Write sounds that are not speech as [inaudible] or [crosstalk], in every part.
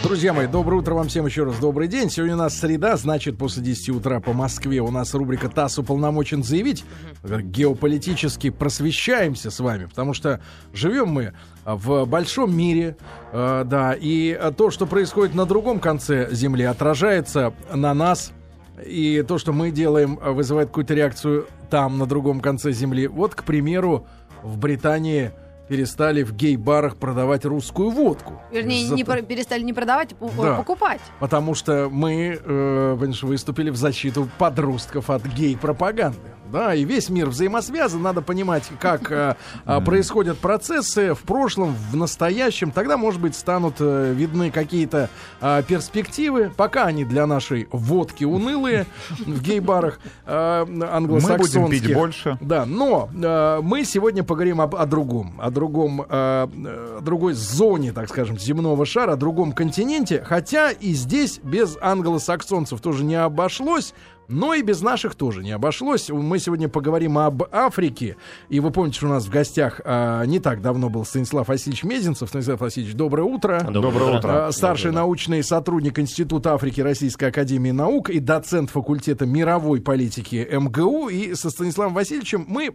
Друзья мои, доброе утро вам всем еще раз. Добрый день. Сегодня у нас среда, значит, после 10 утра по Москве у нас рубрика «ТАСС уполномочен заявить». Геополитически просвещаемся с вами, потому что живем мы в большом мире, э, да, и то, что происходит на другом конце Земли, отражается на нас, и то, что мы делаем, вызывает какую-то реакцию там, на другом конце Земли. Вот, к примеру, в Британии перестали в гей-барах продавать русскую водку. Вернее, За- не про- перестали не продавать, а Да. покупать. Потому что мы, э, выступили в защиту подростков от гей-пропаганды. Да, и весь мир взаимосвязан, надо понимать, как э, а, происходят процессы в прошлом, в настоящем. Тогда, может быть, станут э, видны какие-то перспективы. Пока они для нашей водки унылые в гей-барах э, Мы англосаксонских. будем пить больше. Да, но э, мы сегодня поговорим об- о другом, о другом, э, э, другой зоне, так скажем, земного шара, о другом континенте, хотя и здесь без англосаксонцев тоже не обошлось. Но и без наших тоже не обошлось. Мы сегодня поговорим об Африке. И вы помните, что у нас в гостях а, не так давно был Станислав Васильевич Мезенцев. Станислав Васильевич, доброе утро. Доброе утро. А, Старший научный сотрудник Института Африки Российской Академии Наук и доцент факультета мировой политики МГУ. И со Станиславом Васильевичем мы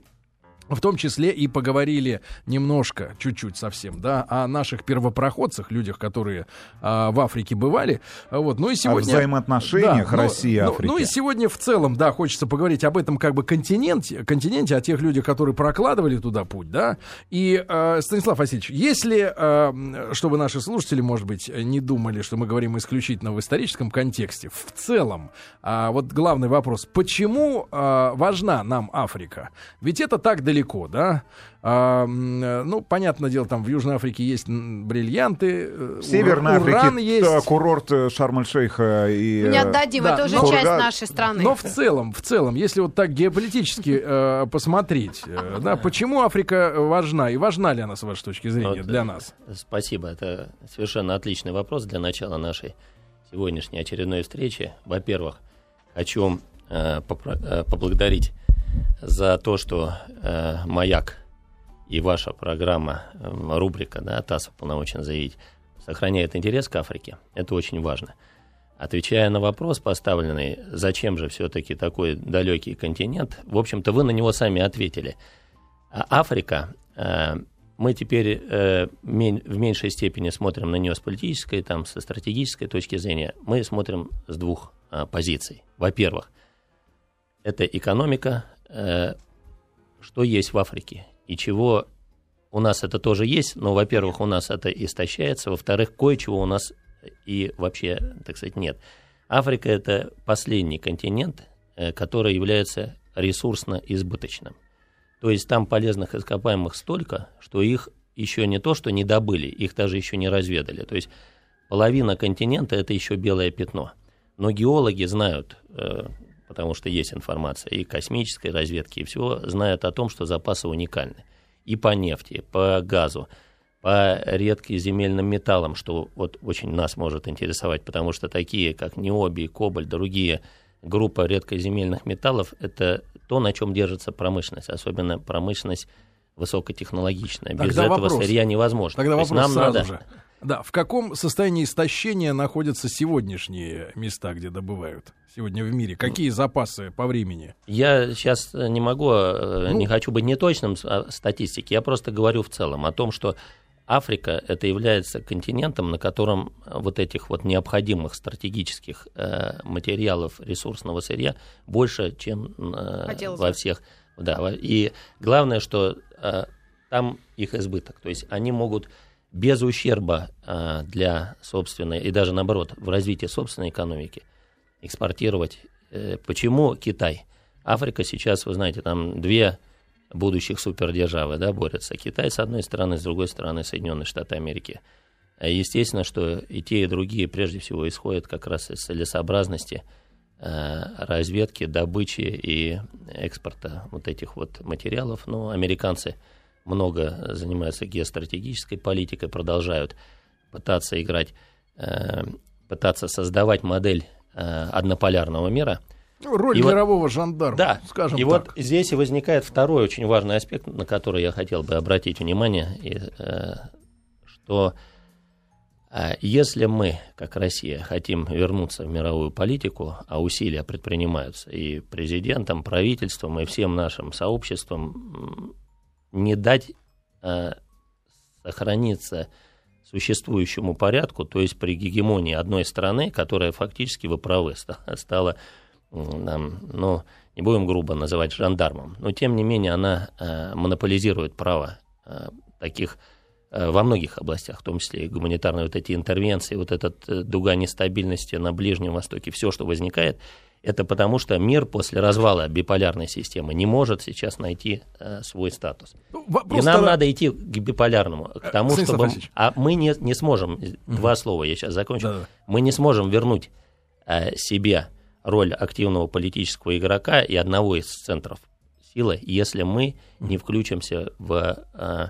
в том числе и поговорили немножко, чуть-чуть совсем, да, о наших первопроходцах, людях, которые а, в Африке бывали. А Вот, ну и сегодня... взаимоотношениях ну, России и ну, Африки. Ну и сегодня в целом, да, хочется поговорить об этом как бы континенте, континенте, о тех людях, которые прокладывали туда путь, да. И, э, Станислав Васильевич, если, э, чтобы наши слушатели, может быть, не думали, что мы говорим исключительно в историческом контексте, в целом, а, вот главный вопрос, почему а, важна нам Африка? Ведь это так далеко, да? А, ну, понятное дело, там в Южной Африке есть бриллианты, э, В Северной ура- уран Африке есть. э, курорт э, Шарм-эль-Шейха и... Не отдадим, да, это уже но- часть нашей страны. Но в целом, в целом, если вот так геополитически э, посмотреть, э, да, почему Африка важна и важна ли она с вашей точки зрения Вот, для нас? Спасибо. Это совершенно отличный вопрос для начала нашей сегодняшней очередной встречи. Во-первых, хочу э, попро- э, поблагодарить за то, что э, «Маяк» и ваша программа, э, рубрика да, «ТАСС уполномочен заявить» сохраняет интерес к Африке. Это очень важно. Отвечая на вопрос поставленный, зачем же все-таки такой далекий континент, в общем-то, вы на него сами ответили. А Африка, э, мы теперь э, в меньшей степени смотрим на нее с политической, там, со стратегической точки зрения. Мы смотрим с двух э, позиций. Во-первых, это экономика, что есть в Африке и чего у нас это тоже есть, но, во-первых, у нас это истощается, во-вторых, кое-чего у нас и вообще, так сказать, нет. Африка – это последний континент, э, который является ресурсно избыточным. То есть там полезных ископаемых столько, что их еще не то, что не добыли, их даже еще не разведали. То есть половина континента – это еще белое пятно. Но геологи знают, э, потому что есть информация и космической разведки, и всего, знают о том, что запасы уникальны. И по нефти, по газу, по редкоземельным металлам, что вот очень нас может интересовать, потому что такие, как необий, кобальт, другие группа редкоземельных металлов – это то, на чем держится промышленность, особенно промышленность высокотехнологичная. Без Тогда этого вопрос. сырья невозможно. Тогда вопрос нам сразу надо... же. Да, в каком состоянии истощения находятся сегодняшние места, где добывают сегодня в мире? Какие запасы по времени? Я сейчас не могу, э, Ну. не хочу быть неточным с а, статистике, я просто говорю в целом о том, что Африка это является континентом, на котором вот этих вот необходимых стратегических э, материалов ресурсного сырья больше, чем э, Хотелось во всех. Да, и главное, что э, там их избыток, то есть они могут без ущерба э, для собственной и даже наоборот в развитии собственной экономики экспортировать. Э, Почему Китай? Африка сейчас, вы знаете, там две будущих супердержавы да, борются. Китай с одной стороны, с другой стороны Соединенные Штаты Америки. А Естественно, что и те, и другие прежде всего исходят как раз из целесообразности э, разведки, добычи и экспорта вот этих вот материалов. Но американцы много занимаются геостратегической политикой, продолжают пытаться играть, э, пытаться создавать модель э, однополярного мира. Ну, Роль И вот- мирового жандарма, Да, скажем и так. вот здесь и возникает второй очень важный аспект, на который я хотел бы обратить внимание, и, э, что Если мы, как Россия, хотим вернуться в мировую политику, а усилия предпринимаются и президентом, правительством, и всем нашим сообществом, не дать э, сохраниться существующему порядку, то есть при гегемонии одной страны, которая фактически, вы правы, ста- стала, ну, не будем грубо называть жандармом, но тем не менее она э, монополизирует право э, таких э, во многих областях, в том числе и гуманитарные вот эти интервенции, вот эта э, дуга нестабильности на Ближнем Востоке, все, что возникает, это потому что мир после развала биполярной системы не может сейчас найти э, свой статус. Ну, И вопрос нам тогда- надо идти к биполярному, к тому, Станислав чтобы... Васильевич. А мы не, не сможем, два слова я сейчас закончу, Да-да. мы не сможем вернуть э, себе роль активного политического игрока и одного из центров силы, если мы не включимся в, э,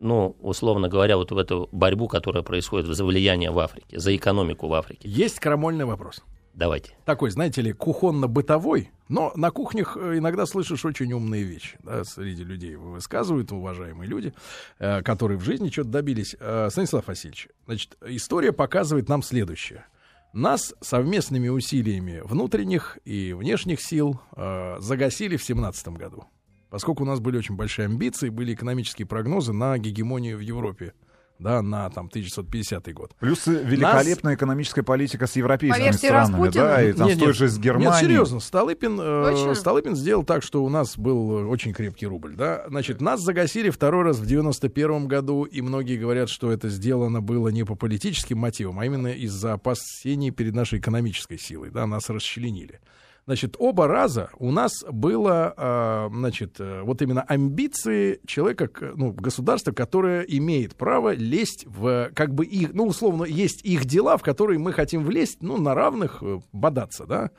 ну, условно говоря, вот в эту борьбу, которая происходит за влияние в Африке, за экономику в Африке. Есть крамольный вопрос. Давайте. Такой, знаете ли, кухонно-бытовой, но на кухнях э, иногда слышишь очень умные вещи. Да, среди людей высказывают уважаемые люди, э, которые в жизни что-то добились. Э, Станислав Васильевич, значит, история показывает нам следующее. Нас совместными усилиями внутренних и внешних сил э, загасили в 17 году. Поскольку у нас были очень большие амбиции, были экономические прогнозы на гегемонию в Европе, да, на там 1950 год. Плюс великолепная экономическая политика с европейскими странами, Распутина? да, и там Нет, с той нет. же с Германией. Нет, серьезно, Столыпин, э? Столыпин сделал так, что у нас был э, очень крепкий рубль, да. Значит, нас загасили второй раз в 91 году, и многие говорят, что это сделано было не по политическим мотивам, а именно из-за опасений перед нашей экономической силой, да, нас расчленили. Значит, оба раза у нас было, э, значит, э, вот именно амбиции человека, ну, государства, которое имеет право лезть в, как бы их, ну, условно, есть их дела, в которые мы хотим влезть, ну, на равных э, бодаться, да.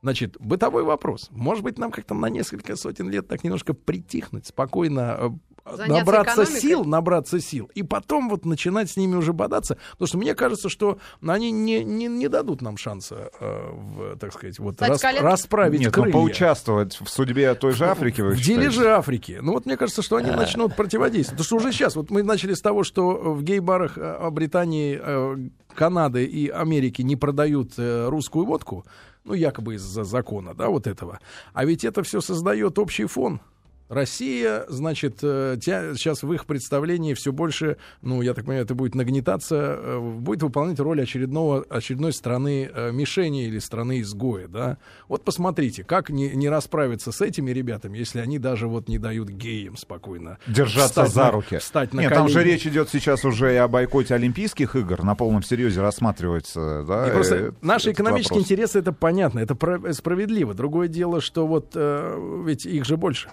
Значит, бытовой вопрос. Может быть, нам как-то на несколько сотен лет так немножко притихнуть, спокойно э, Заняться набраться экономикой? сил, набраться сил, и потом вот начинать с ними уже бодаться. Потому что мне кажется, что они не, не, не дадут нам шанса, э, в, так сказать, вот Стать рас- расправить Нет, ну крылья. поучаствовать в судьбе той же Африки, вы В считаете? дележе Африки. Ну вот мне кажется, что они начнут противодействовать. Потому что уже сейчас, вот мы начали с того, что в гей-барах э, Британии, э, Канады и Америки не продают э, русскую водку, ну якобы из-за закона, да, вот этого. А ведь это все создает общий фон. Россия, значит, э, тя- сейчас в их представлении все больше, ну, я так понимаю, это будет нагнетаться, э, будет выполнять роль очередного, очередной страны э, мишени или страны изгоя, да. Вот посмотрите, как не, не расправиться с этими ребятами, если они даже вот не дают геям спокойно Держаться за на- руки. встать на Нет, там же колени. речь идет сейчас уже и о бойкоте Олимпийских игр. На полном серьезе рассматривается. Да, И просто э, наши экономические вопрос. интересы это понятно, это про- справедливо. Другое дело, что вот э, ведь их же больше.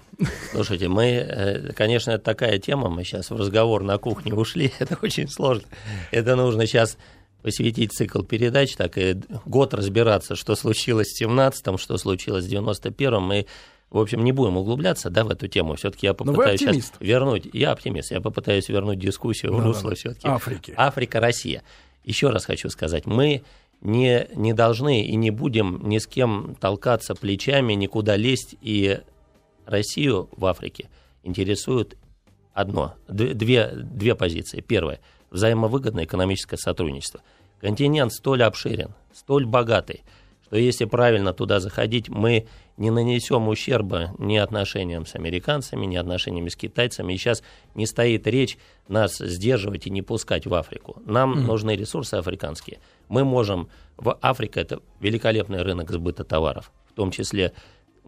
Слушайте, мы, э, конечно, это такая тема, мы сейчас в разговор на кухне ушли, [laughs] это очень сложно. Это нужно сейчас посвятить цикл передач, так и год разбираться, что случилось в 17-м, что случилось в 91-м. Мы, в общем, не будем углубляться да, в эту тему. Все-таки я попытаюсь сейчас вернуть, я оптимист, я попытаюсь вернуть дискуссию в Да-да-да. русло все-таки. Африки. Африка, Россия. Еще раз хочу сказать, мы не, не должны и не будем ни с кем толкаться плечами, никуда лезть. И Россию в Африке интересует одно, две, две позиции. Первое – взаимовыгодное экономическое сотрудничество. Континент столь обширен, столь богатый, что если правильно туда заходить, мы не нанесем ущерба ни отношениям с американцами, ни отношениями с китайцами. И сейчас не стоит речь нас сдерживать и не пускать в Африку. Нам нужны ресурсы африканские. Мы можем... В Африка – это великолепный рынок сбыта товаров, в том числе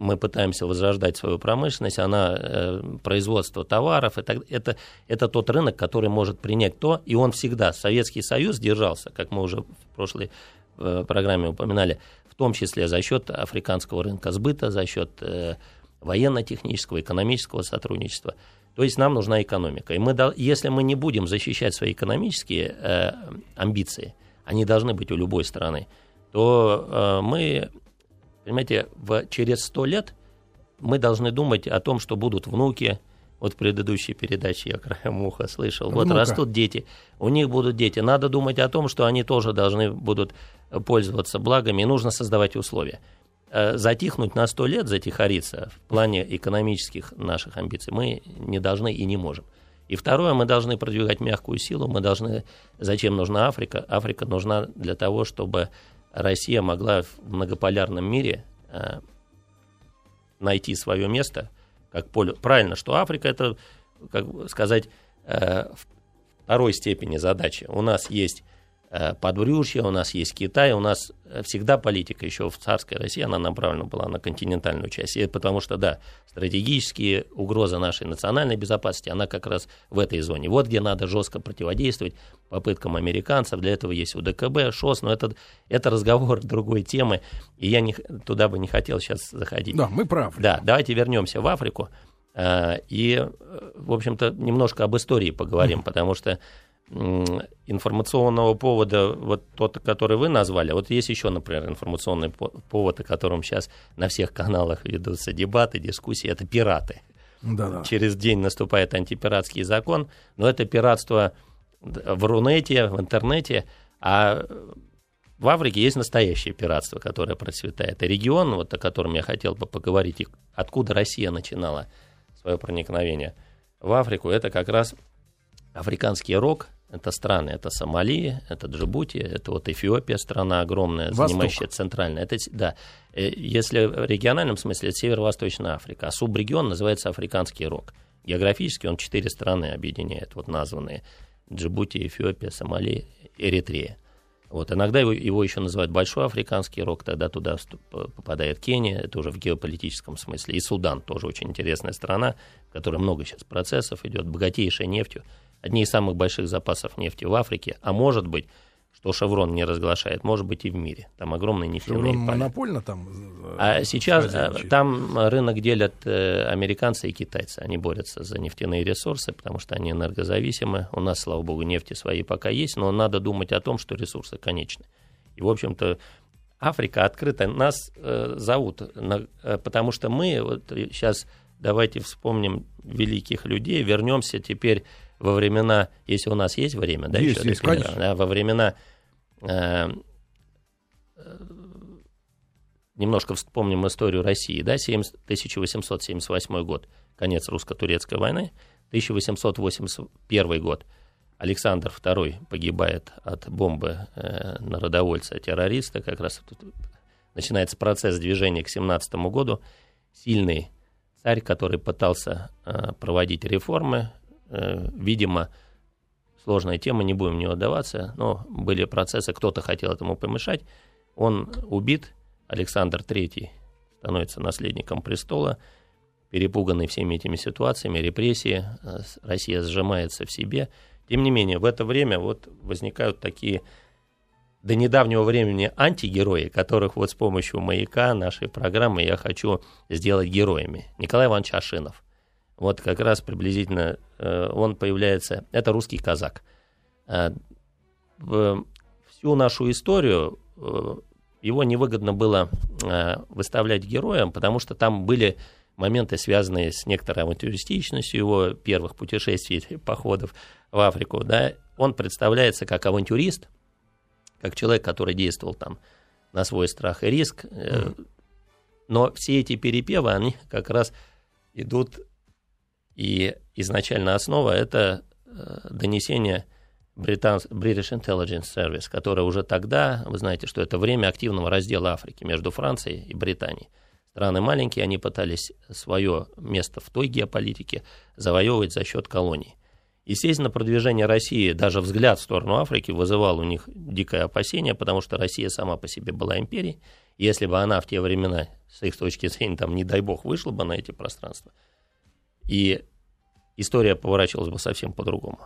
мы пытаемся возрождать свою промышленность, она э, производство товаров, это, это, это тот рынок, который может принять то, и он всегда, Советский Союз держался, как мы уже в прошлой э, программе упоминали, в том числе за счет африканского рынка сбыта, за счет э, военно-технического, экономического сотрудничества. То есть нам нужна экономика. И мы, если мы не будем защищать свои экономические э, амбиции, они должны быть у любой страны, то э, мы Понимаете, в, через сто лет мы должны думать о том, что будут внуки. Вот в предыдущей передаче я краем уха слышал. Вот Внука. растут дети, у них будут дети. Надо думать о том, что они тоже должны будут пользоваться благами, и нужно создавать условия. Э, Затихнуть на сто лет, затихариться в плане экономических наших амбиций мы не должны и не можем. И второе, мы должны продвигать мягкую силу, мы должны... Зачем нужна Африка? Африка нужна для того, чтобы Россия могла в многополярном мире э, найти свое место, как поле. Правильно, что Африка это, как сказать, э, второй степени задачи. У нас есть подбрюшье, у нас есть Китай, у нас э, всегда политика еще в царской России, она направлена была на континентальную часть. И потому что, да, стратегические угрозы нашей национальной безопасности, она как раз в этой зоне. Вот где надо жестко противодействовать попыткам американцев. Для этого есть УДКБ, ШОС, но это, это разговор другой темы, и я не, туда бы не хотел сейчас заходить. Да, мы правы. Да, давайте вернемся в Африку. Э, и, в общем-то, немножко об истории поговорим, mm-hmm. потому что информационного повода, вот тот, который вы назвали, вот есть еще, например, информационный повод, о котором сейчас на всех каналах ведутся дебаты, дискуссии, это пираты. Да-да. Через день наступает антипиратский закон, но это пиратство в Рунете, в интернете, а в Африке есть настоящее пиратство, которое процветает. И регион, вот о котором я хотел бы поговорить, откуда Россия начинала свое проникновение в Африку, это как раз африканский рок, это страны, это Сомали, это Джибути, это вот Эфиопия, страна огромная, Восток. занимающая центральное. Это, да, э, если в региональном смысле, это Северо-Восточная Африка, а субрегион называется Африканский рог. Географически он четыре страны объединяет, вот названные Джибути, Эфиопия, Сомали, Эритрея. Вот, иногда его, его еще называют Большой Африканский рог, тогда туда попадает Кения, это уже в геополитическом смысле, и Судан, тоже очень интересная страна, в которой много сейчас процессов идет, богатейшая нефтью, одни из самых больших запасов нефти в Африке, а может быть, что Шеврон не разглашает, может быть и в мире. Там огромные нефтяные Шеврон монопольно там? Э, а сейчас э, там рынок делят э, американцы и китайцы. Они борются за нефтяные ресурсы, потому что они энергозависимы. У нас, слава богу, нефти свои пока есть, но надо думать о том, что ресурсы конечны. И, в общем-то, Африка открыта. Нас э, зовут, на, потому что мы вот сейчас давайте вспомним великих людей, вернемся теперь во времена, если у нас есть время, да, есть, еще есть, конечно. Да, во времена э, немножко вспомним историю России, да, 70, 1878 год, конец русско-турецкой войны, 1881 год, Александр II погибает от бомбы э, народовольца-террориста, как раз тут начинается процесс движения к 17 году, сильный царь, который пытался э, проводить реформы, Э, видимо, сложная тема, не будем в нее отдаваться, но были процессы, кто-то хотел этому помешать. Он убит, Александр III становится наследником престола, перепуганный всеми этими ситуациями, репрессии, э, Россия сжимается в себе. Тем не менее, в это время вот возникают такие до недавнего времени антигерои, которых вот с помощью маяка нашей программы я хочу сделать героями. Николай Иванович Ашинов – вот как раз приблизительно э, он появляется, это русский казак. Э, всю нашу историю э, его невыгодно было выставлять героем, потому что там были моменты, связанные с некоторой авантюристичностью его первых путешествий, походов в Африку. Да? Он представляется как авантюрист, как человек, который действовал там на свой страх и риск. Но все эти перепевы, они как раз идут и изначально основа – это э, донесение British Intelligence Service, которое уже тогда, вы знаете, что это время активного раздела Африки между Францией и Британией. Страны маленькие, они пытались свое место в той геополитике завоевывать за счет колоний. Естественно, продвижение России, даже взгляд в сторону Африки вызывал у них дикое опасение, потому что Россия сама по себе была империей. Если бы она в те времена, с их точки зрения, там, не дай бог, вышла бы на эти пространства, и история поворачивалась бы совсем по-другому.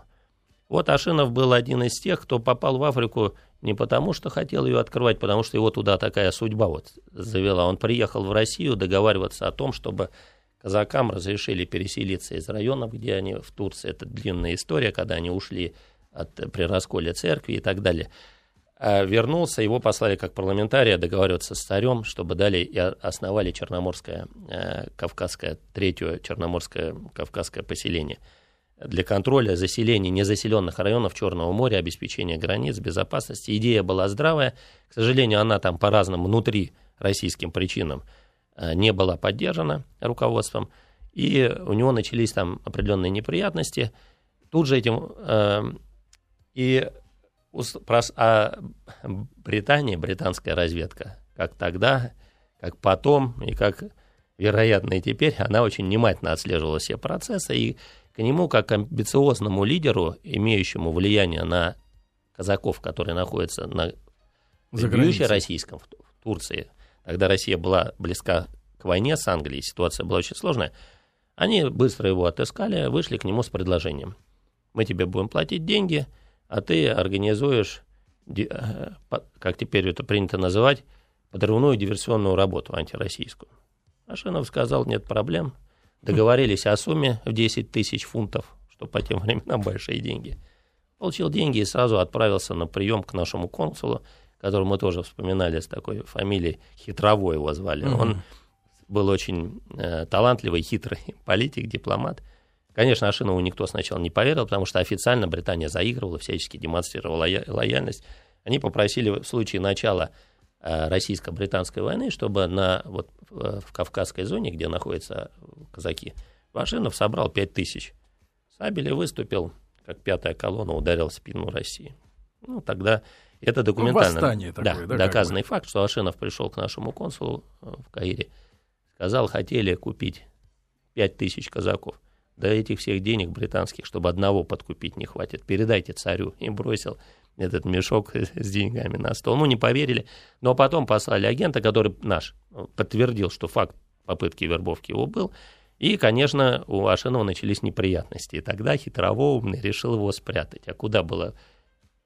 Вот Ашинов был один из тех, кто попал в Африку не потому, что хотел ее открывать, потому что его туда такая судьба вот завела. Он приехал в Россию договариваться о том, чтобы казакам разрешили переселиться из районов, где они в Турции. Это длинная история, когда они ушли от, при расколе церкви и так далее. А вернулся, его послали как парламентария договариваться с царем, чтобы дали и основали Черноморское, э, Кавказское, третье Черноморское Кавказское поселение для контроля заселения незаселенных районов Черного моря, обеспечения границ, безопасности. Идея была здравая. К сожалению, она там по разным внутри российским причинам э, не была поддержана руководством. И у него начались там определенные неприятности. тут же этим э, и а Британия, британская разведка, как тогда, как потом и как вероятно и теперь, она очень внимательно отслеживала все процессы, и к нему, как амбициозному лидеру, имеющему влияние на казаков, которые находятся на границей. российском, в Ту- в Турции, когда Россия была близка к войне с Англией, ситуация была очень сложная, они быстро его отыскали, вышли к нему с предложением. Мы тебе будем платить деньги, а ты организуешь, э, как теперь это принято называть, подрывную диверсионную работу антироссийскую. Ашинов сказал, нет проблем. Договорились о сумме в 10 тысяч фунтов, что по тем временам большие деньги. Получил деньги и сразу отправился на прием к нашему консулу, которого мы тоже вспоминали с такой фамилией, Хитровой его звали. Он был очень э, талантливый, хитрый [laughs] политик, дипломат. Конечно, Ашинову никто сначала не поверил, потому что официально Британия заигрывала, всячески демонстрировала лоя- лояльность. Они попросили в случае начала э, российско-британской войны, чтобы на, вот, в в Кавказской зоне, где находятся казаки, Ашинов собрал 5 тысяч. Сабель выступил, как пятая колонна, ударил в спину России. Ну, тогда это документально восстание такое, да, да, доказанный факт, что Ашинов пришел к нашему консулу э, в Каире, сказал, хотели купить 5 тысяч казаков. Да этих всех денег британских, чтобы одного подкупить не хватит. Передайте царю. И бросил этот мешок [laughs] с деньгами на стол. Ну, не поверили. Но потом послали агента, который наш э, подтвердил, что факт попытки вербовки его был. И, конечно, у Ашинова начались неприятности. И тогда хитроумный решил его спрятать. А куда было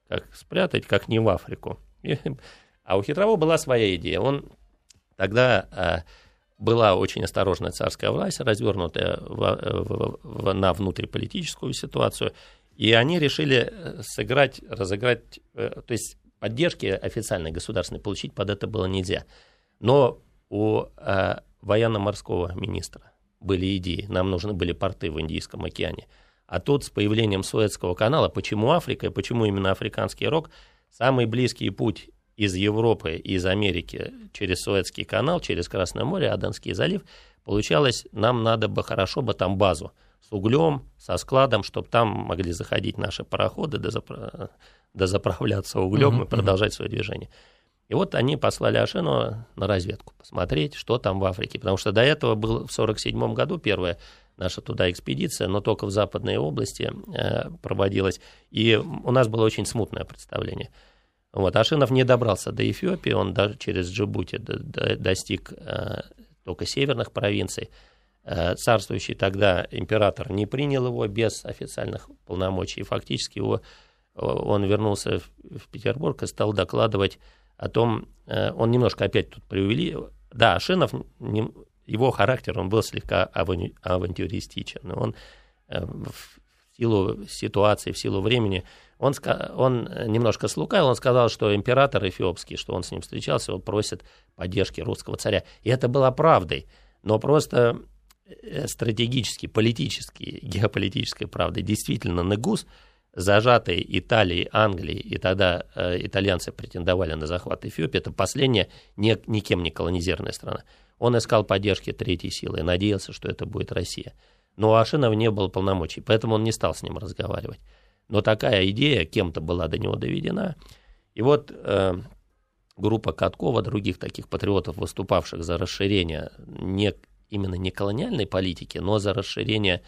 как спрятать, как не в Африку? [laughs] А у Хитрового была своя идея. Он тогда а, была очень осторожная царская власть, развернутая в- в- в- на внутриполитическую ситуацию, и они решили э, сыграть, разыграть, э, то есть поддержки официальной государственной получить под это было нельзя. Но у э, военно-морского министра были идеи, нам нужны были порты в Индийском океане. А тут с появлением Суэцкого канала, почему Африка и почему именно африканский рог, самый близкий путь из Европы и из Америки через Суэцкий канал, через Красное море, Аденский залив, получалось, нам надо бы хорошо бы там базу с углем, со складом, чтобы там могли заходить наши пароходы, дозапра- дозаправляться углем Мгм, и продолжать свое движение. И вот они послали Ашинова на разведку, посмотреть, что там в Африке. Потому что до этого был в 1947 году первая наша туда экспедиция, но только в западной области э, проводилась. И у нас было очень смутное представление. Вот, Ашинов не добрался до Эфиопии, он даже через Джибути до- до- достиг э, только северных провинций. Э, царствующий тогда император не принял его без официальных полномочий. И фактически его, он вернулся в, Петербург и стал докладывать о том, э, он немножко опять тут преувели. Да, Ашинов, его характер, он был слегка аван- авантюристичен. Он в силу ситуации, в силу времени, он, он немножко слукавил, он сказал, что император эфиопский, что он с ним встречался, он просит поддержки русского царя. И это было правдой, но просто э, стратегически, политически, [laughs] геополитической правдой. Действительно, Негус, зажатый Италией, Англией, и тогда э, итальянцы претендовали на захват Эфиопии, это последняя не, никем не колонизированная страна. Он искал поддержки третьей силы и надеялся, что это будет Россия. Но у Ашинова не было полномочий, поэтому он не стал с ним разговаривать. Но такая идея кем-то была до него доведена. И вот э, группа Каткова, других таких патриотов, выступавших за расширение не, именно не колониальной политики, но за расширение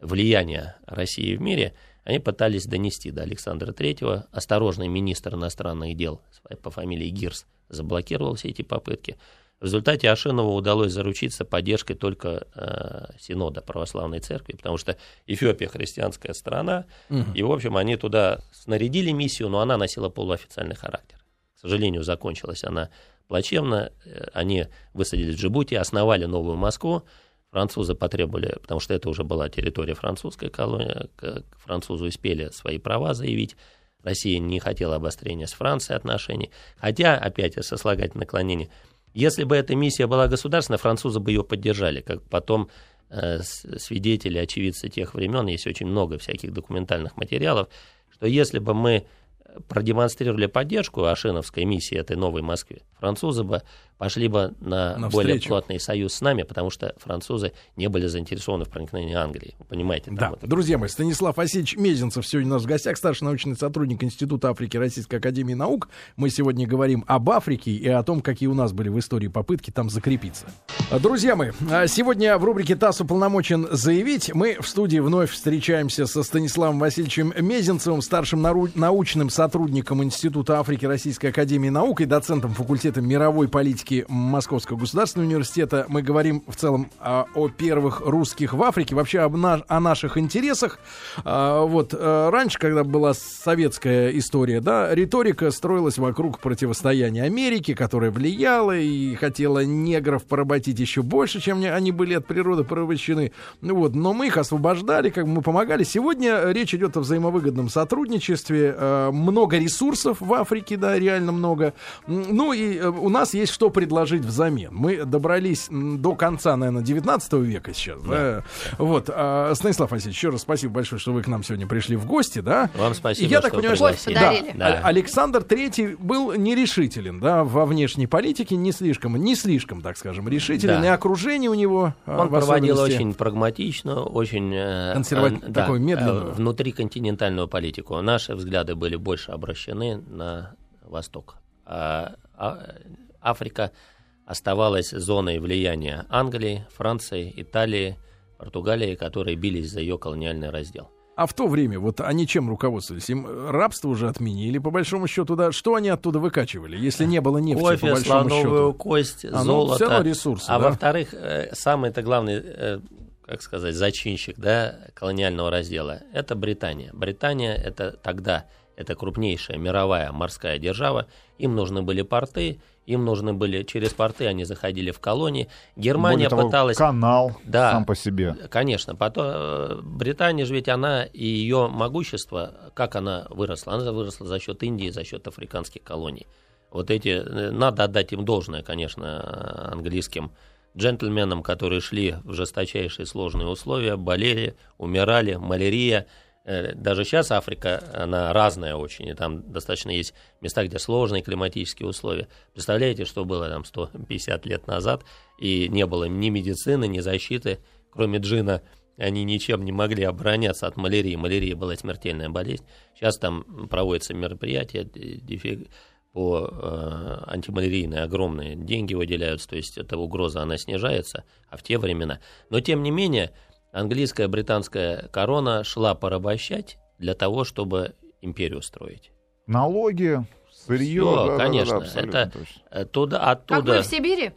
влияния России в мире, они пытались донести до Александра Третьего. Осторожный министр иностранных дел по фамилии Гирс заблокировал все эти попытки. В результате Ашинову удалось заручиться поддержкой только э, Синода Православной Церкви, потому что Эфиопия христианская страна, Мгм. и, в общем, они туда снарядили миссию, но она носила полуофициальный характер. К сожалению, закончилась она плачевно. Э, Они высадились в Джибути, основали новую Москву. Французы потребовали, потому что это уже была территория французской колонии, к французу успели свои права заявить. Россия не хотела обострения с Францией отношений. Хотя, опять сослагательное наклонение, если бы эта миссия была государственная, французы бы ее поддержали, как потом э, свидетели, очевидцы тех времен, есть очень много всяких документальных материалов, что если бы мы продемонстрировали поддержку Ашиновской миссии этой новой Москве, французы бы пошли бы на Навстречу. более плотный союз с нами, потому что французы не были заинтересованы в проникновении Англии. Вы понимаете? Да, вот друзья мои, Станислав Васильевич Мезенцев сегодня у нас в гостях, старший научный сотрудник Института Африки Российской Академии Наук. Мы сегодня говорим об Африке и о том, какие у нас были в истории попытки там закрепиться. Друзья мои, а, сегодня в рубрике ТАСС уполномочен заявить. Мы в студии вновь встречаемся со Станиславом Васильевичем Мезенцевым, старшим научным сотрудником Института Африки Российской Академии Наук и доцентом факультета мировой политики Московского государственного университета. Мы говорим в целом а, о первых русских в Африке, вообще об на- о наших интересах. А, вот э, раньше, когда была советская история, да, риторика строилась вокруг противостояния Америки, которая влияла и хотела негров поработить еще больше, чем они были от природы порабощены. Ну вот, но мы их освобождали, как бы мы помогали. Сегодня речь идет о взаимовыгодном сотрудничестве. Э, много ресурсов в Африке, да, реально много. Ну и э, у нас есть что предложить взамен. Мы добрались до конца, наверное, 19 века сейчас. Да. Вот. а, Станислав Васильевич, еще раз спасибо большое, что вы к нам сегодня пришли в гости, да. Вам спасибо, И я так что понимаю, что да. Да. Александр Третий был нерешителен, да, во внешней политике, не слишком, не слишком, так скажем, решителен. Да. И окружение у него а, Он проводил очень прагматично, очень э, Консервати- э, такой медленную. э, внутриконтинентальную политику. Наши взгляды были больше обращены на восток. А, а, Африка оставалась зоной влияния Англии, Франции, Италии, Португалии, которые бились за ее колониальный раздел. А в то время вот они чем руководствовались? Им рабство уже отменили, по большому счету, да. Что они оттуда выкачивали, если не было нефти, по Кофе, большому слоновую счету? кость, А, ну, золото. равно ресурсы, а да? во-вторых, э, самый-то главный, э, как сказать, зачинщик да, колониального раздела – это Британия. Британия – это тогда это крупнейшая мировая морская держава. Им нужны были порты, им нужны были через порты, они заходили в колонии. Германия Более того, пыталась... канал Да. сам по себе. Конечно, потом э, Британия же ведь она и ее могущество, как она выросла? Она выросла за счет Индии, за счет африканских колоний. Вот эти, э, надо отдать им должное, конечно, английским джентльменам, которые шли в жесточайшие сложные условия, болели, умирали, малярия. Э, Даже сейчас Африка, она разная очень, и там достаточно есть места, где сложные климатические условия. Представляете, что было там 150 лет назад, и не было ни медицины, ни защиты, кроме джина, они ничем не могли обороняться от малярии. Малярия была смертельная болезнь. Сейчас там проводятся мероприятия по э, антималярийные огромные деньги выделяются, то есть эта угроза, она снижается, а в те времена. Но тем не менее, английская, британская корона шла порабощать для того, чтобы империю строить. Налоги, сырье. Всё, да, да, да, конечно, абсолютно это- точно. Э, Туда, Как оттуда... мы в Сибири?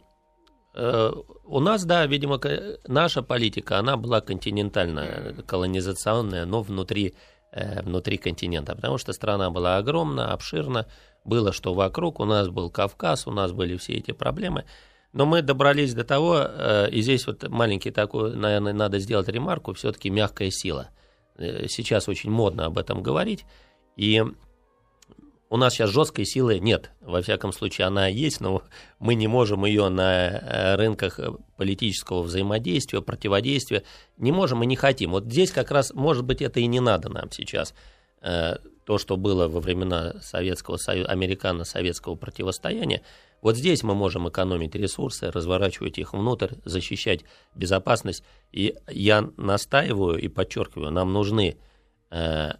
Э, У нас, да, видимо, наша политика, она была континентальная, колонизационная, но внутри, э, внутри континента, потому что страна была огромна, обширна, было что вокруг, у нас был Кавказ, у нас были все эти проблемы, но мы добрались до того, э, и здесь вот маленький такой, наверное, надо сделать ремарку, все-таки мягкая сила. Э, Сейчас очень модно об этом говорить, и у нас сейчас жесткой силы нет. Во всяком случае, она есть, но мы не можем ее на э, рынках политического взаимодействия, противодействия. Не можем и не хотим. Вот здесь как раз, может быть, это и не надо нам сейчас. То, что было во времена Советского Союза, американо-советского противостояния, вот здесь мы можем экономить ресурсы, разворачивать их внутрь, защищать безопасность. И я настаиваю и подчеркиваю, нам нужны э,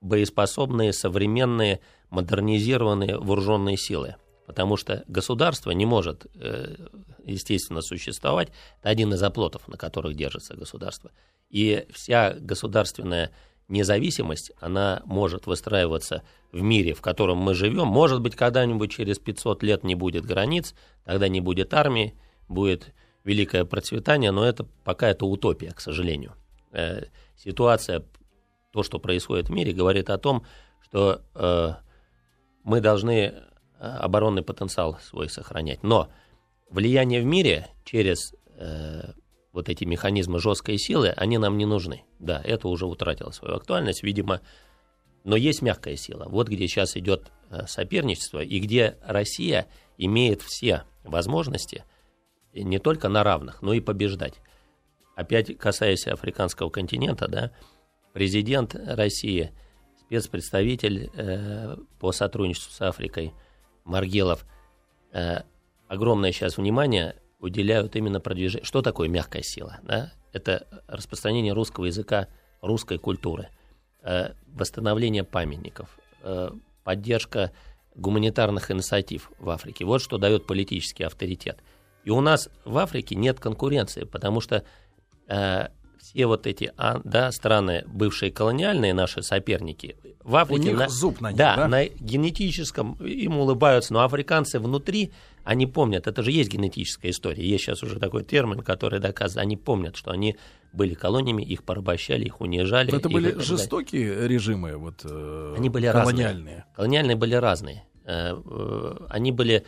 боеспособные, современные, модернизированные вооруженные силы. Потому что государство не может, э, естественно, существовать. Это один из оплотов, на которых держится государство. И вся государственная независимость, она может выстраиваться в мире, в котором мы живем. Может быть, когда-нибудь через 500 лет не будет границ, тогда не будет армии, будет великое процветание, но это пока это утопия, к сожалению. Э, Ситуация, то, что происходит в мире, говорит о том, что э, мы должны э, оборонный потенциал свой сохранять. Но влияние в мире через э, вот эти механизмы жесткой силы, они нам не нужны. Да, это уже утратило свою актуальность, видимо. Но есть мягкая сила. Вот где сейчас идет э, соперничество, и где Россия имеет все возможности не только на равных, но и побеждать. Опять касаясь африканского континента, да, президент России, спецпредставитель э, по сотрудничеству с Африкой Маргелов, э, огромное сейчас внимание уделяют именно продвижению. Что такое мягкая сила? Да? Это распространение русского языка, русской культуры, э, восстановление памятников, э, поддержка гуманитарных инициатив в Африке. Вот что дает политический авторитет. И у нас в Африке нет конкуренции, потому что э, все вот эти а, да, страны, бывшие колониальные наши соперники, в Африке... У них на, зуб на них, да, да? на генетическом им улыбаются, но африканцы внутри, они помнят, это же есть генетическая история, есть сейчас уже такой термин, который доказывает, они помнят, что они были колониями, их порабощали, их унижали. Но это их были жестокие режимы, вот э, Они были колониальные. разные. Колониальные были разные. Э, э, Они были...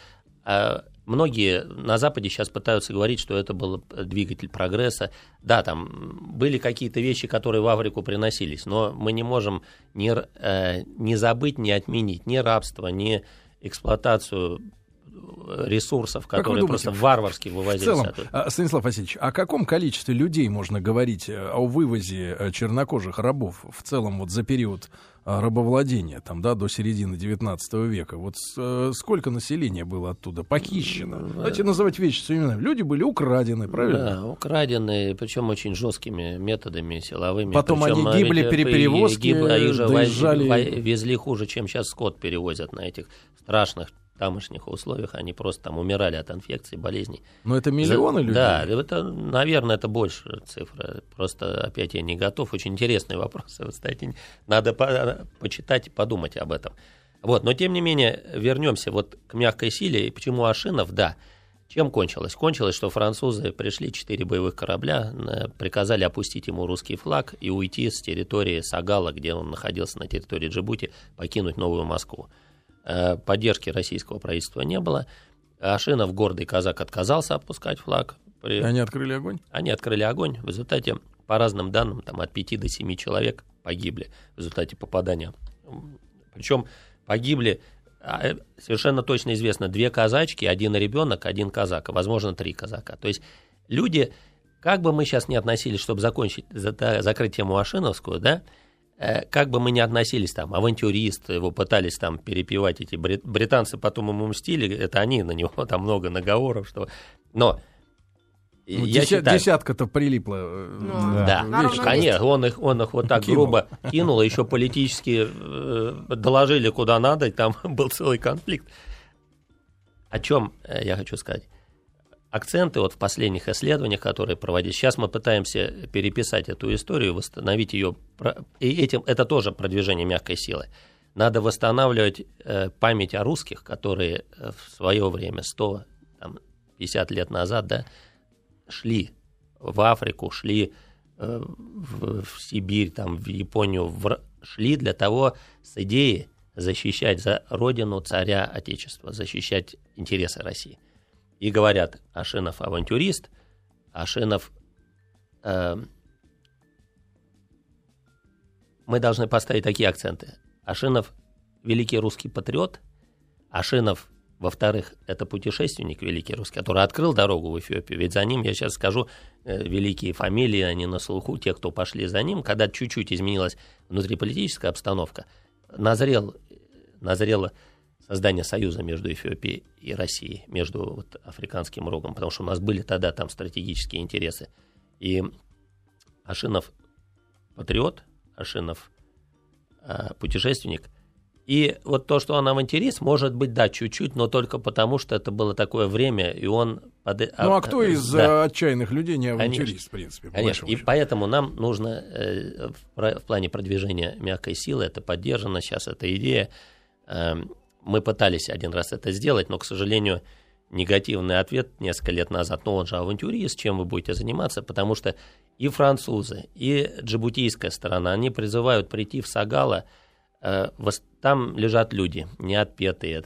Многие на Западе сейчас пытаются говорить, что это был двигатель прогресса. Да, там были какие-то вещи, которые в Африку приносились, но мы не можем не, э, не забыть, не отменить ни рабство, ни эксплуатацию э, ресурсов, которые думаете, просто варварски В вывозились целом, оттуда. а, Станислав Васильевич, о каком количестве людей можно говорить э, о вывозе чернокожих рабов в целом вот за период рабовладения, там, да, до середины 19 века? Вот э, сколько населения было оттуда похищено? Давайте называть вещи своими именами. Люди были украдены, правильно? Да, украденные, причем очень жесткими методами силовыми. Потом Причем, они гибли ведь, при перевозке, гибли, а их же доезжали- везли хуже, чем сейчас скот перевозят на этих страшных тамошних условиях. Они просто там умирали от инфекций, болезней. Но это миллионы За- людей. Да, это, наверное, это больше цифра. Просто опять я не готов. Очень интересные [laughs] вопросы. Вот, кстати, надо по- почитать и подумать об этом. Вот, но тем не менее, вернемся вот к мягкой силе. И почему Ашинов, да. Чем кончилось? Кончилось, что французы пришли, четыре боевых корабля, приказали опустить ему русский флаг и уйти с территории Сагала, где он находился на территории Джибути, покинуть Новую Москву. Э, Поддержки российского правительства не было. Ашинов, гордый казак, отказался опускать флаг. При- Они открыли огонь? Они открыли огонь. В результате, по разным данным, там от 5 до 7 человек погибли в результате попадания. Причем погибли, а, э, совершенно точно известно, две казачки, один ребенок, один казак, возможно, три казака. То есть люди, как бы мы сейчас не относились, чтобы закончить, закрыть тему Ашиновскую, да, как бы мы ни относились, там, авантюрист, его пытались там перепевать эти брит- британцы, потом ему мстили, это они на него, [laughs] там много наговоров, что... Но Ну, я деся- считаю, Десятка-то прилипла. э, Ну, да, ровном конечно, он их, он их вот так Кинул. грубо кинул, еще политически э, доложили куда надо, и там [laughs] был целый конфликт. О чем э, я хочу сказать? Акценты вот в последних исследованиях, которые проводились, сейчас мы пытаемся переписать эту историю, восстановить ее, и этим это тоже продвижение мягкой силы. Надо восстанавливать э, память о русских, которые э, в свое время, 100, там, 50 лет назад, да, шли в Африку, шли э, в, в Сибирь, там, в Японию, в шли для того с идеей защищать за родину царя Отечества, защищать интересы России. И говорят, Ашинов авантюрист, Ашинов... э, мы должны поставить такие акценты. Ашинов великий русский патриот, Ашинов во-вторых, это путешественник великий русский, который открыл дорогу в Эфиопию. Ведь за ним, я сейчас скажу, э, великие фамилии, они на слуху, те, кто пошли за ним, когда чуть-чуть изменилась внутриполитическая обстановка, назрел, назрело создание союза между Эфиопией и Россией, между вот, африканским рогом, потому что у нас были тогда там стратегические интересы. И Ашинов патриот, Ашинов э, путешественник – и вот то, что он авантюрист, может быть, да, чуть-чуть, но только потому, что это было такое время, и он... Под... Ну а кто из Да. э, отчаянных людей не авантюрист, Конечно. в принципе? по Конечно, и поэтому нам нужно э, в в плане продвижения мягкой силы, это поддержано сейчас, эта идея. Мы пытались один раз это сделать, но, к сожалению, негативный ответ несколько лет назад, ну он же авантюрист, чем вы будете заниматься, потому что и французы, и джибутийская сторона, они призывают прийти в Сагала, э, там лежат люди, не отпетые.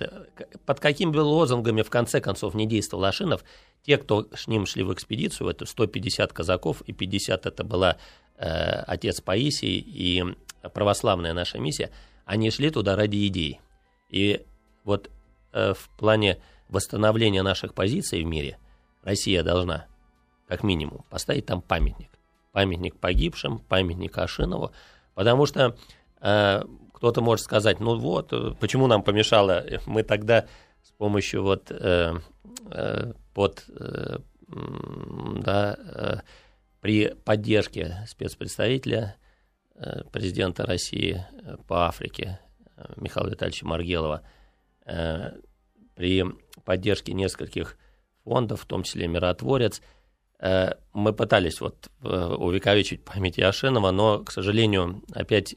Под какими бы лозунгами в конце концов не действовал Ашинов, те, кто с ним шли в экспедицию, это 150 казаков, и 50 это была э, отец Паисий и православная наша миссия, они шли туда ради идей. И вот э, в плане восстановления наших позиций в мире Россия должна, как минимум, поставить там памятник. Памятник погибшим, памятник Ашинову, потому что э, кто-то может сказать, ну вот, э, почему нам помешало, мы тогда с помощью вот э, э, под э, да, э, при поддержке спецпредставителя э, президента России э, по Африке Михаила Витальевича Маргелова, при поддержке нескольких фондов, в том числе «Миротворец», мы пытались вот увековечить память Яшинова, но, к сожалению, опять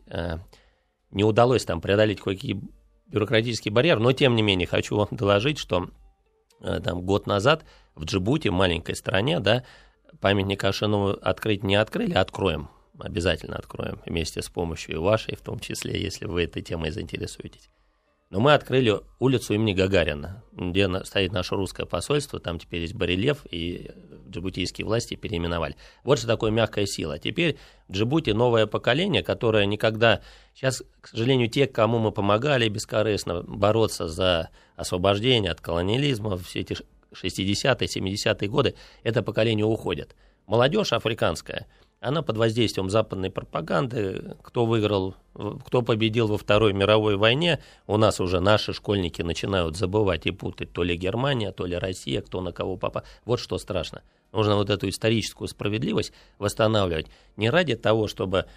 не удалось там преодолеть кое-какие бюрократические барьеры, но, тем не менее, хочу вам доложить, что там год назад в Джибути, маленькой стране, да, памятник Ашинову открыть не открыли, откроем. Обязательно откроем вместе с помощью и вашей, в том числе, если вы этой темой заинтересуетесь. Но мы открыли улицу имени Гагарина, где стоит наше русское посольство, там теперь есть барельеф, и джибутийские власти переименовали. Вот что такое мягкая сила. Теперь в Джибути новое поколение, которое никогда... Сейчас, к сожалению, те, кому мы помогали бескорыстно бороться за освобождение от колониализма, все эти 60-е, 70-е годы, это поколение уходит. Молодежь африканская, она под воздействием западной пропаганды, кто выиграл, кто победил во Второй мировой войне, у нас уже наши школьники начинают забывать и путать то ли Германия, то ли Россия, кто на кого попал. Вот что страшно. Нужно вот эту историческую справедливость восстанавливать не ради того, чтобы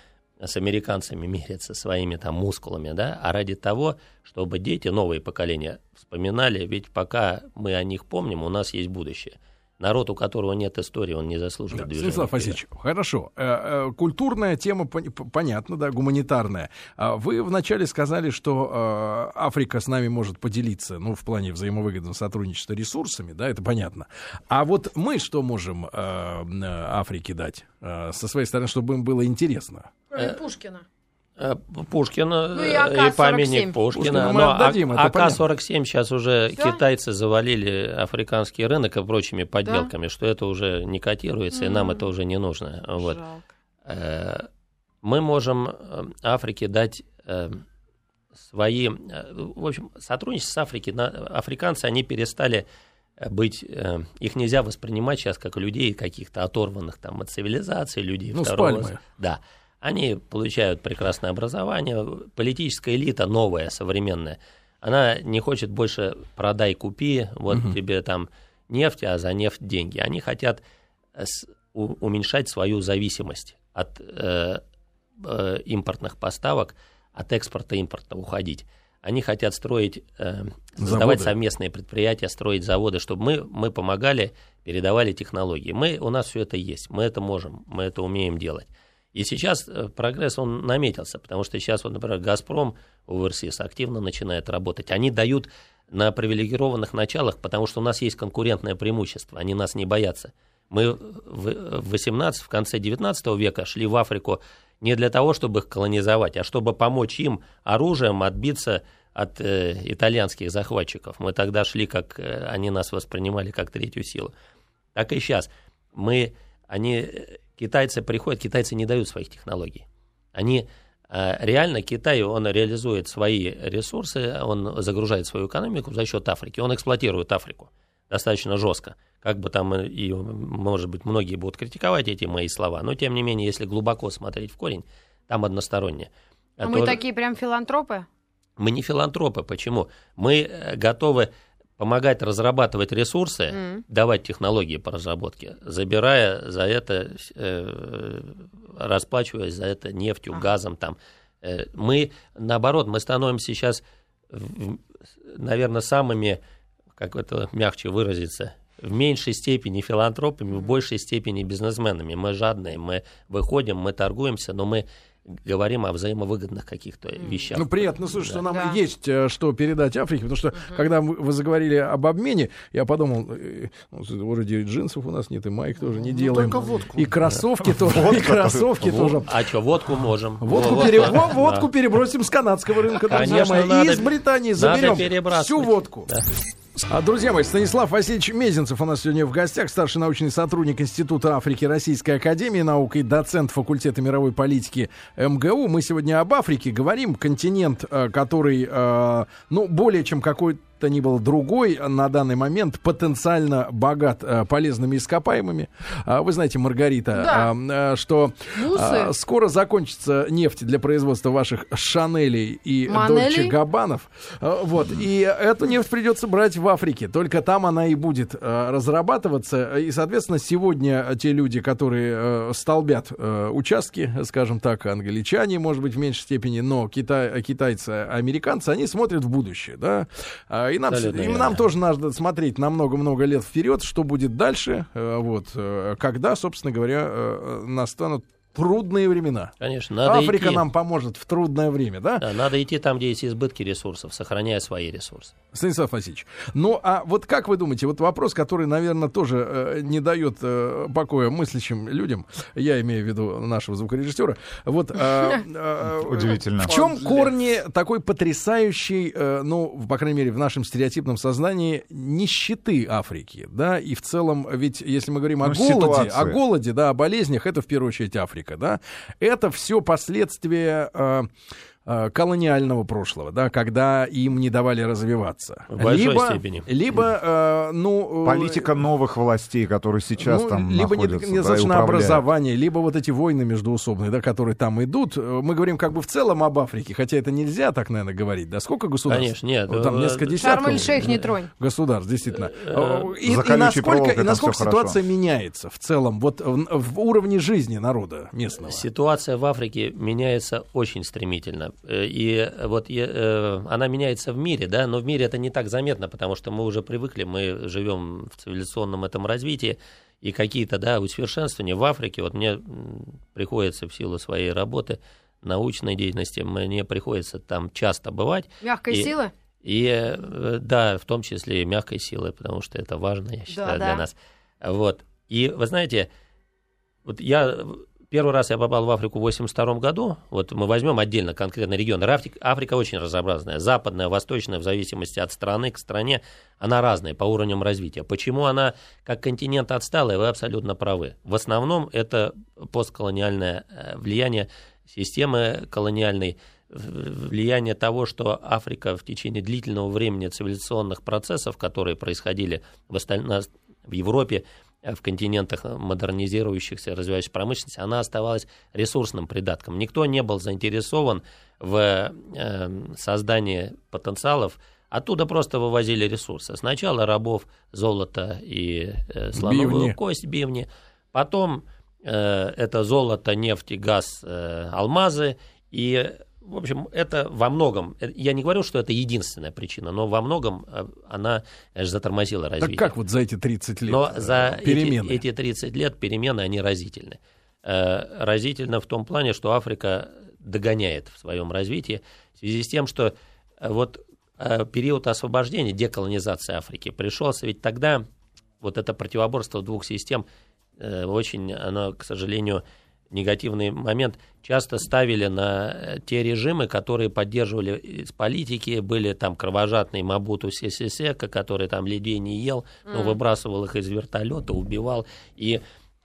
с американцами мериться своими там мускулами, да, а ради того, чтобы дети, новые поколения вспоминали, ведь пока мы о них помним, у нас есть будущее. Народ, у которого нет истории, он не заслуживает да, движения. Станислав Васильевич, хорошо. Э, э, культурная тема понятна, да, гуманитарная. А вы вначале сказали, что э, Африка с нами может поделиться, ну, в плане взаимовыгодного сотрудничества ресурсами, да, это понятно. А вот мы что можем Африке дать со своей стороны, чтобы им было интересно? Кроме Пушкина. Э, Пушкина ну, и, и памятник Пушкина. Но отдадим, АК-47 сейчас уже Все? китайцы завалили африканский рынок и прочими подделками, да? что это уже не котируется, mm-hmm. и нам это уже не нужно. Вот. Э, мы можем э, Африке дать свои... В общем, сотрудничество с Африкой, африканцы, они перестали быть, их нельзя воспринимать сейчас как людей каких-то оторванных там от цивилизации, людей ну, второго... Да. Они получают прекрасное образование. Политическая элита новая, современная, она не хочет больше продай, купи, вот угу. тебе там нефть, а за нефть деньги. Они хотят уменьшать свою зависимость от э, э, импортных поставок, от экспорта импорта уходить. Они хотят строить, э, создавать заводы. совместные предприятия, строить заводы, чтобы мы, мы помогали, передавали технологии. Мы, у нас все это есть, мы это можем, мы это умеем делать. И сейчас э, прогресс, он наметился, потому что сейчас, вот, например, «Газпром» УРСИС активно начинает работать. Они дают на привилегированных началах, потому что у нас есть конкурентное преимущество, они нас не боятся. Мы в 18, в конце 19 века шли в Африку не для того, чтобы их колонизовать, а чтобы помочь им оружием отбиться от э, итальянских захватчиков. Мы тогда шли, как э, они нас воспринимали, как третью силу. Так и сейчас. Мы, они э, Китайцы приходят, китайцы не дают своих технологий. Они э, реально Китай, он реализует свои ресурсы, он загружает свою экономику за счет Африки, он эксплуатирует Африку достаточно жестко. Как бы там и, может быть, многие будут критиковать эти мои слова, но тем не менее, если глубоко смотреть в корень, там односторонне. А мы такие прям филантропы? Мы не филантропы. Почему? Мы э, готовы помогать разрабатывать ресурсы, mm. давать технологии по разработке, забирая за это, э, расплачиваясь за это нефтью, а. газом там. Э, мы, наоборот, мы становимся сейчас, наверное, самыми, как это мягче выразиться, в меньшей степени филантропами, в большей степени бизнесменами. Мы жадные, мы выходим, мы торгуемся, но мы говорим о взаимовыгодных каких-то вещах. Ну, приятно слышать, да. что нам да. есть э, что передать Африке, потому что, угу. когда вы заговорили об обмене, я подумал, э, ну, вроде джинсов у нас нет, и майк тоже не ну, делаем. Только водку. И кроссовки да. тоже. И кроссовки тоже. А что, водку можем. Водку, пере... водку перебросим с канадского рынка, друзья мои. И из Британии заберем всю водку. А, друзья мои, Станислав Васильевич Мезенцев у нас сегодня в гостях, старший научный сотрудник Института Африки Российской Академии Наук и доцент факультета мировой политики МГУ. Мы сегодня об Африке говорим. Континент, э, который, э, ну, более чем какой то ни был другой на данный момент потенциально богат э, полезными ископаемыми. А, вы знаете, Маргарита, Да. а, а, что а, скоро закончится нефть для производства ваших Шанелей и? Дольче Габанов. А, Вот. И эту нефть придется брать в Африке. Только там она и будет э, разрабатываться. И, соответственно, сегодня те люди, которые э, столбят э, участки, скажем так, англичане, может быть, в меньшей степени, но китай, китайцы, американцы, они смотрят в будущее, да. И нам, Абсолютно и нам тоже надо смотреть на много-много лет вперед, что будет дальше, э, вот, э, когда, собственно говоря, э, настанут трудные времена. Конечно, надо Африка идти. нам поможет в трудное время, да? Да, надо идти там, где есть избытки ресурсов, сохраняя свои ресурсы. Станислав Васильевич, ну а вот как вы думаете, вот вопрос, который, наверное, тоже э, не дает э, покоя мыслящим людям, я имею в виду нашего звукорежиссера, вот э, [laughs] э, Удивительно. В чем корни такой потрясающей, э, ну, по крайней мере, в нашем стереотипном сознании нищеты Африки, да, и в целом, ведь если мы говорим о Ну, голоде, ситуация. о голоде, да, о болезнях, это в первую очередь Африка, да, это все последствия э, колониального прошлого, да, когда им не давали развиваться. В большой либо, степени. Либо, э, ну... э, Политика новых властей, которые сейчас ну, там либо не- находятся, да, недостаточно управляют. образования, либо вот эти войны междуусобные, да, которые там идут. Э, Мы говорим как бы в целом об Африке, хотя это нельзя так, наверное, говорить. Да, сколько государств? Конечно, нет. Вот там э, несколько десятков. Шарм-эль-Шейх не тронь. Государств, действительно. Э, И, и насколько, и насколько ситуация хорошо. меняется в целом, вот в, в уровне жизни народа местного? Ситуация в Африке меняется очень стремительно. Э, И вот е- э, она меняется в мире, да, но в мире это не так заметно, потому что мы уже привыкли, мы живем в цивилизационном этом развитии, и какие-то, да, усовершенствования в Африке, вот мне приходится в силу своей работы, научной деятельности, мне приходится там часто бывать, Мягкой И- силы? и э, да, в том числе и мягкой силой, потому что это важно, я считаю, да. для нас. Вот. И вы знаете, вот я первый раз я попал в Африку в 82 году. Вот мы возьмем отдельно конкретно регион. Африка, Африка очень разнообразная. Западная, восточная, в зависимости от страны к стране, она разная по уровням развития. Почему она как континент отсталая, вы абсолютно правы. В основном это постколониальное э, влияние системы колониальной, влияние того, что Африка в течение длительного времени цивилизационных процессов, которые происходили в, осталь- в Европе, в континентах модернизирующихся, развивающихся промышленности, она оставалась ресурсным придатком. Никто не был заинтересован в э, создании потенциалов, оттуда просто вывозили ресурсы. Сначала рабов, золото и э, слоновую Бивни. кость, бивни, потом э, это золото, нефть и газ, э, алмазы, и в общем, это во многом, э, я не говорю, что это единственная причина, но во многом э, она конечно, затормозила Так развитие. как вот за эти 30 лет Но э, за эти, перемены? эти 30 лет перемены, они разительны. Э, разительно в том плане, что Африка догоняет в своем развитии в связи с тем, что э, вот э, период освобождения, деколонизации Африки пришелся, ведь тогда вот это противоборство двух систем э, очень, оно, к сожалению, негативный момент, часто ставили на э, те режимы, которые поддерживали из политики, были там кровожадные Мабуту Сесесека, который там людей не ел, но выбрасывал их из вертолета, убивал, и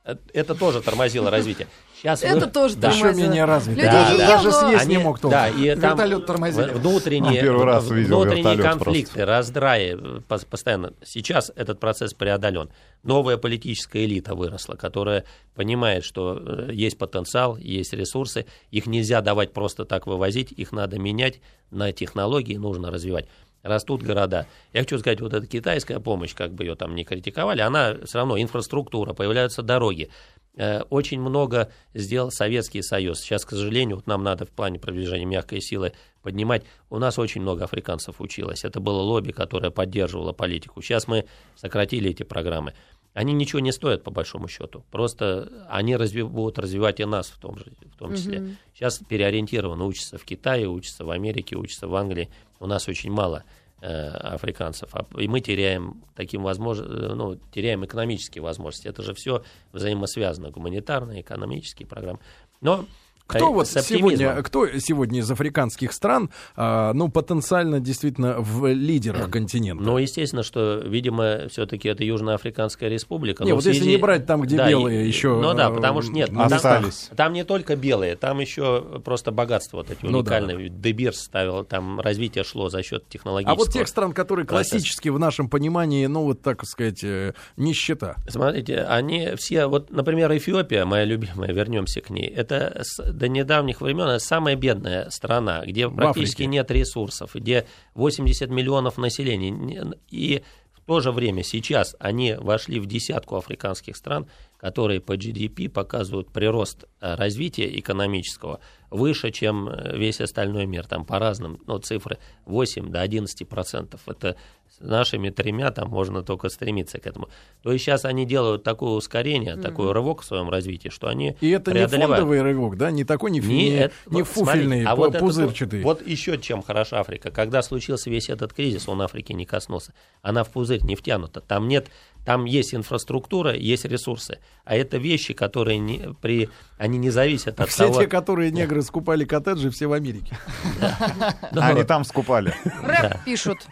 э, это тоже тормозило развитие. Сейчас Это вы- тоже да. Еще менее. Людей даже не даже съесть не Они- мог толком. Да, и там Вертолет тормозили. внутренние, Ну, первый раз видел внутренние конфликты, раздраи э, пос- постоянно. Сейчас этот процесс преодолен. Новая политическая элита выросла, которая понимает, что э, есть потенциал, есть ресурсы, их нельзя давать просто так вывозить, их надо менять на технологии, нужно развивать. Растут города. Я хочу сказать, вот эта китайская помощь, как бы ее там не критиковали, она все равно инфраструктура, появляются дороги. Э, Очень много сделал Советский Союз. Сейчас, к сожалению, вот нам надо в плане продвижения мягкой силы поднимать. У нас очень много африканцев училось. Это было лобби, которое поддерживало политику. Сейчас мы сократили эти программы. Они ничего не стоят, по большому счету. Просто они разви- будут развивать и нас в том, же, в том числе. Сейчас переориентированы, учатся в Китае, учатся в Америке, учатся в Англии. У нас очень мало африканцев. А- И мы теряем таким возможностью, ну, теряем экономические возможности. Это же все взаимосвязано, гуманитарные, экономические программы. Но Кто вот сегодня, кто сегодня из африканских стран, а, ну, потенциально действительно в лидерах континента? Ну, естественно, что, видимо, все-таки это Южноафриканская республика. Не, вот связи... если не брать там, где да, белые еще... Ну да, потому что нет, остались. Там, там не только белые, там еще просто богатство вот эти уникальные. Ну, да. Дебирс ставил, там развитие шло за счет технологического. А вот тех стран, которые классически в нашем понимании, ну, вот так сказать, э, нищета. Смотрите, они все, вот, например, Эфиопия, моя любимая, вернемся к ней, это до недавних времен самая бедная страна, где в практически Африке. нет ресурсов, где 80 миллионов населения. И в то же время сейчас они вошли в десятку африканских стран, которые по GDP показывают прирост э, развития экономического выше, чем э, весь остальной мир. Там по разным ну, цифры 8 до 11 процентов. Это с нашими тремя там можно только стремиться к этому. То есть сейчас они делают такое ускорение, mm-hmm. такой рывок в своем развитии, что они И это не фондовый рывок, да? Не такой, не, не, не, не фуфельный, а вот пузырчатый. Это, вот еще чем хороша Африка. Когда случился весь этот кризис, он Африки не коснулся. Она в пузырь не втянута. Там нет там есть инфраструктура, есть ресурсы. А это вещи, которые не, при, они не зависят от все того... Все те, которые негры скупали коттеджи, все в Америке. Они там скупали. Рэп пишут.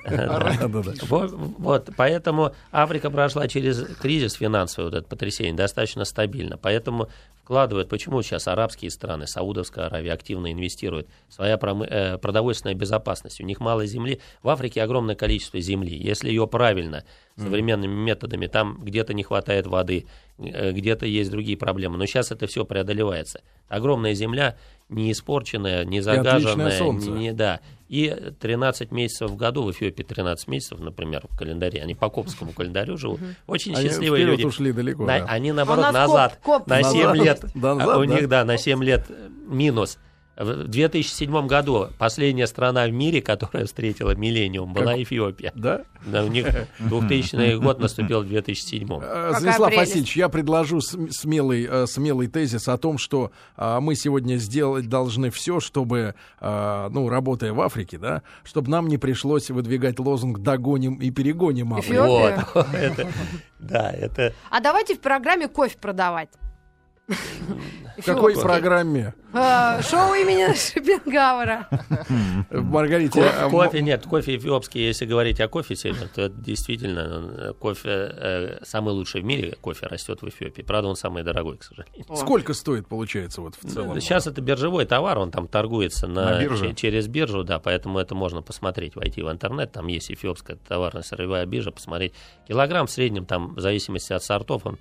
Вот, поэтому Африка прошла через кризис финансовый, вот это потрясение, достаточно стабильно. Поэтому вкладывают, почему сейчас арабские страны, Саудовская Аравия активно инвестируют, своя э, продовольственная безопасность, у них мало земли, в Африке огромное количество земли, если ее правильно, современными методами, там где-то не хватает воды, где-то есть другие проблемы, но сейчас это все преодолевается. Огромная земля, не испорченная, не загаженная, не, да, и 13 месяцев в году, в Эфиопии 13 месяцев, например, в календаре, они по копскому календарю живут, очень они счастливые люди. ушли далеко, на, да. Они, наоборот, а назад, коп, коп. на 7 назад, лет, назад, у да? них, да, на 7 лет минус. В 2007 году последняя страна в мире, которая встретила миллениум, была как? Эфиопия. Да? да? У них 2000 [laughs] год наступил в 2007. Э, Станислав Васильевич, я предложу смелый, э, смелый тезис о том, что а, мы сегодня сделать должны все, чтобы, ну, работая в Африке, да, чтобы нам не пришлось выдвигать лозунг «догоним и перегоним Африку». Вот. [laughs] Да, это... А давайте в программе кофе продавать. В какой программе? А, шоу имени Шопенгауэра. Маргарита. Кофе нет, кофе эфиопский, если говорить о кофе сегодня, то это действительно э, кофе э, самый лучший в мире, кофе растет в Эфиопии. Правда, он самый дорогой, к сожалению. [laughs] Сколько стоит, получается, вот в целом? Сейчас это биржевой товар, он там торгуется на, через биржу, да, поэтому это можно посмотреть, войти в интернет, там есть эфиопская товарно-сырьевая биржа, посмотреть. Килограмм в среднем, там, в зависимости от сортов, он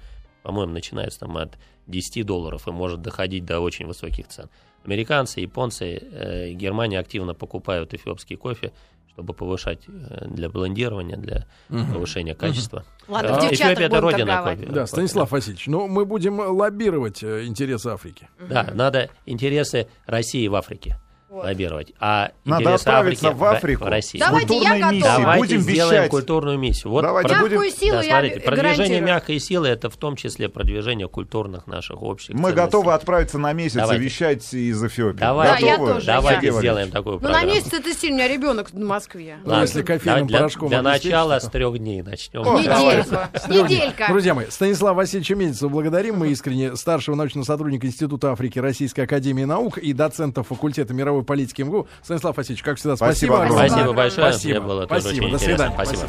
по-моему, начинается там от 10 долларов и может доходить до очень высоких цен. Американцы, японцы, э, Германия активно покупают эфиопский кофе, чтобы повышать э, для блендирования, для угу. повышения качества. Угу. Ладно, а, Эфиопия это родина кофе. Да, Станислав Васильевич, ну мы будем лоббировать э, интересы Африки. Да, надо интересы России в Африке. Лоббировать. А Надо отправиться Африки, в Африку. В России. Давайте я готова. Давайте будем сделаем вещать. культурную миссию. Вот Давайте про... будем... силу да, смотрите, я продвижение гарантирую. мягкой силы это в том числе продвижение культурных наших общих. Мы ценностей. готовы отправиться на месяц Давайте. и вещать из Эфиопии. Давайте, да, я тоже, Давайте я. сделаем такую программу. Ну на месяц это сильно, у меня ребенок в Москве. Ну, если кофейным для, порошком Для начала с трех дней начнем. Неделька. Неделька. Друзья мои, Станислав Васильевич Мельцев благодарим мы искренне старшего научного сотрудника Института Африки Российской Академии Наук и доцента факультета мировой политики МГУ. Станислав Васильевич, как всегда, спасибо. Спасибо, спасибо большое. Спасибо. Мне было спасибо. До свидания. Спасибо.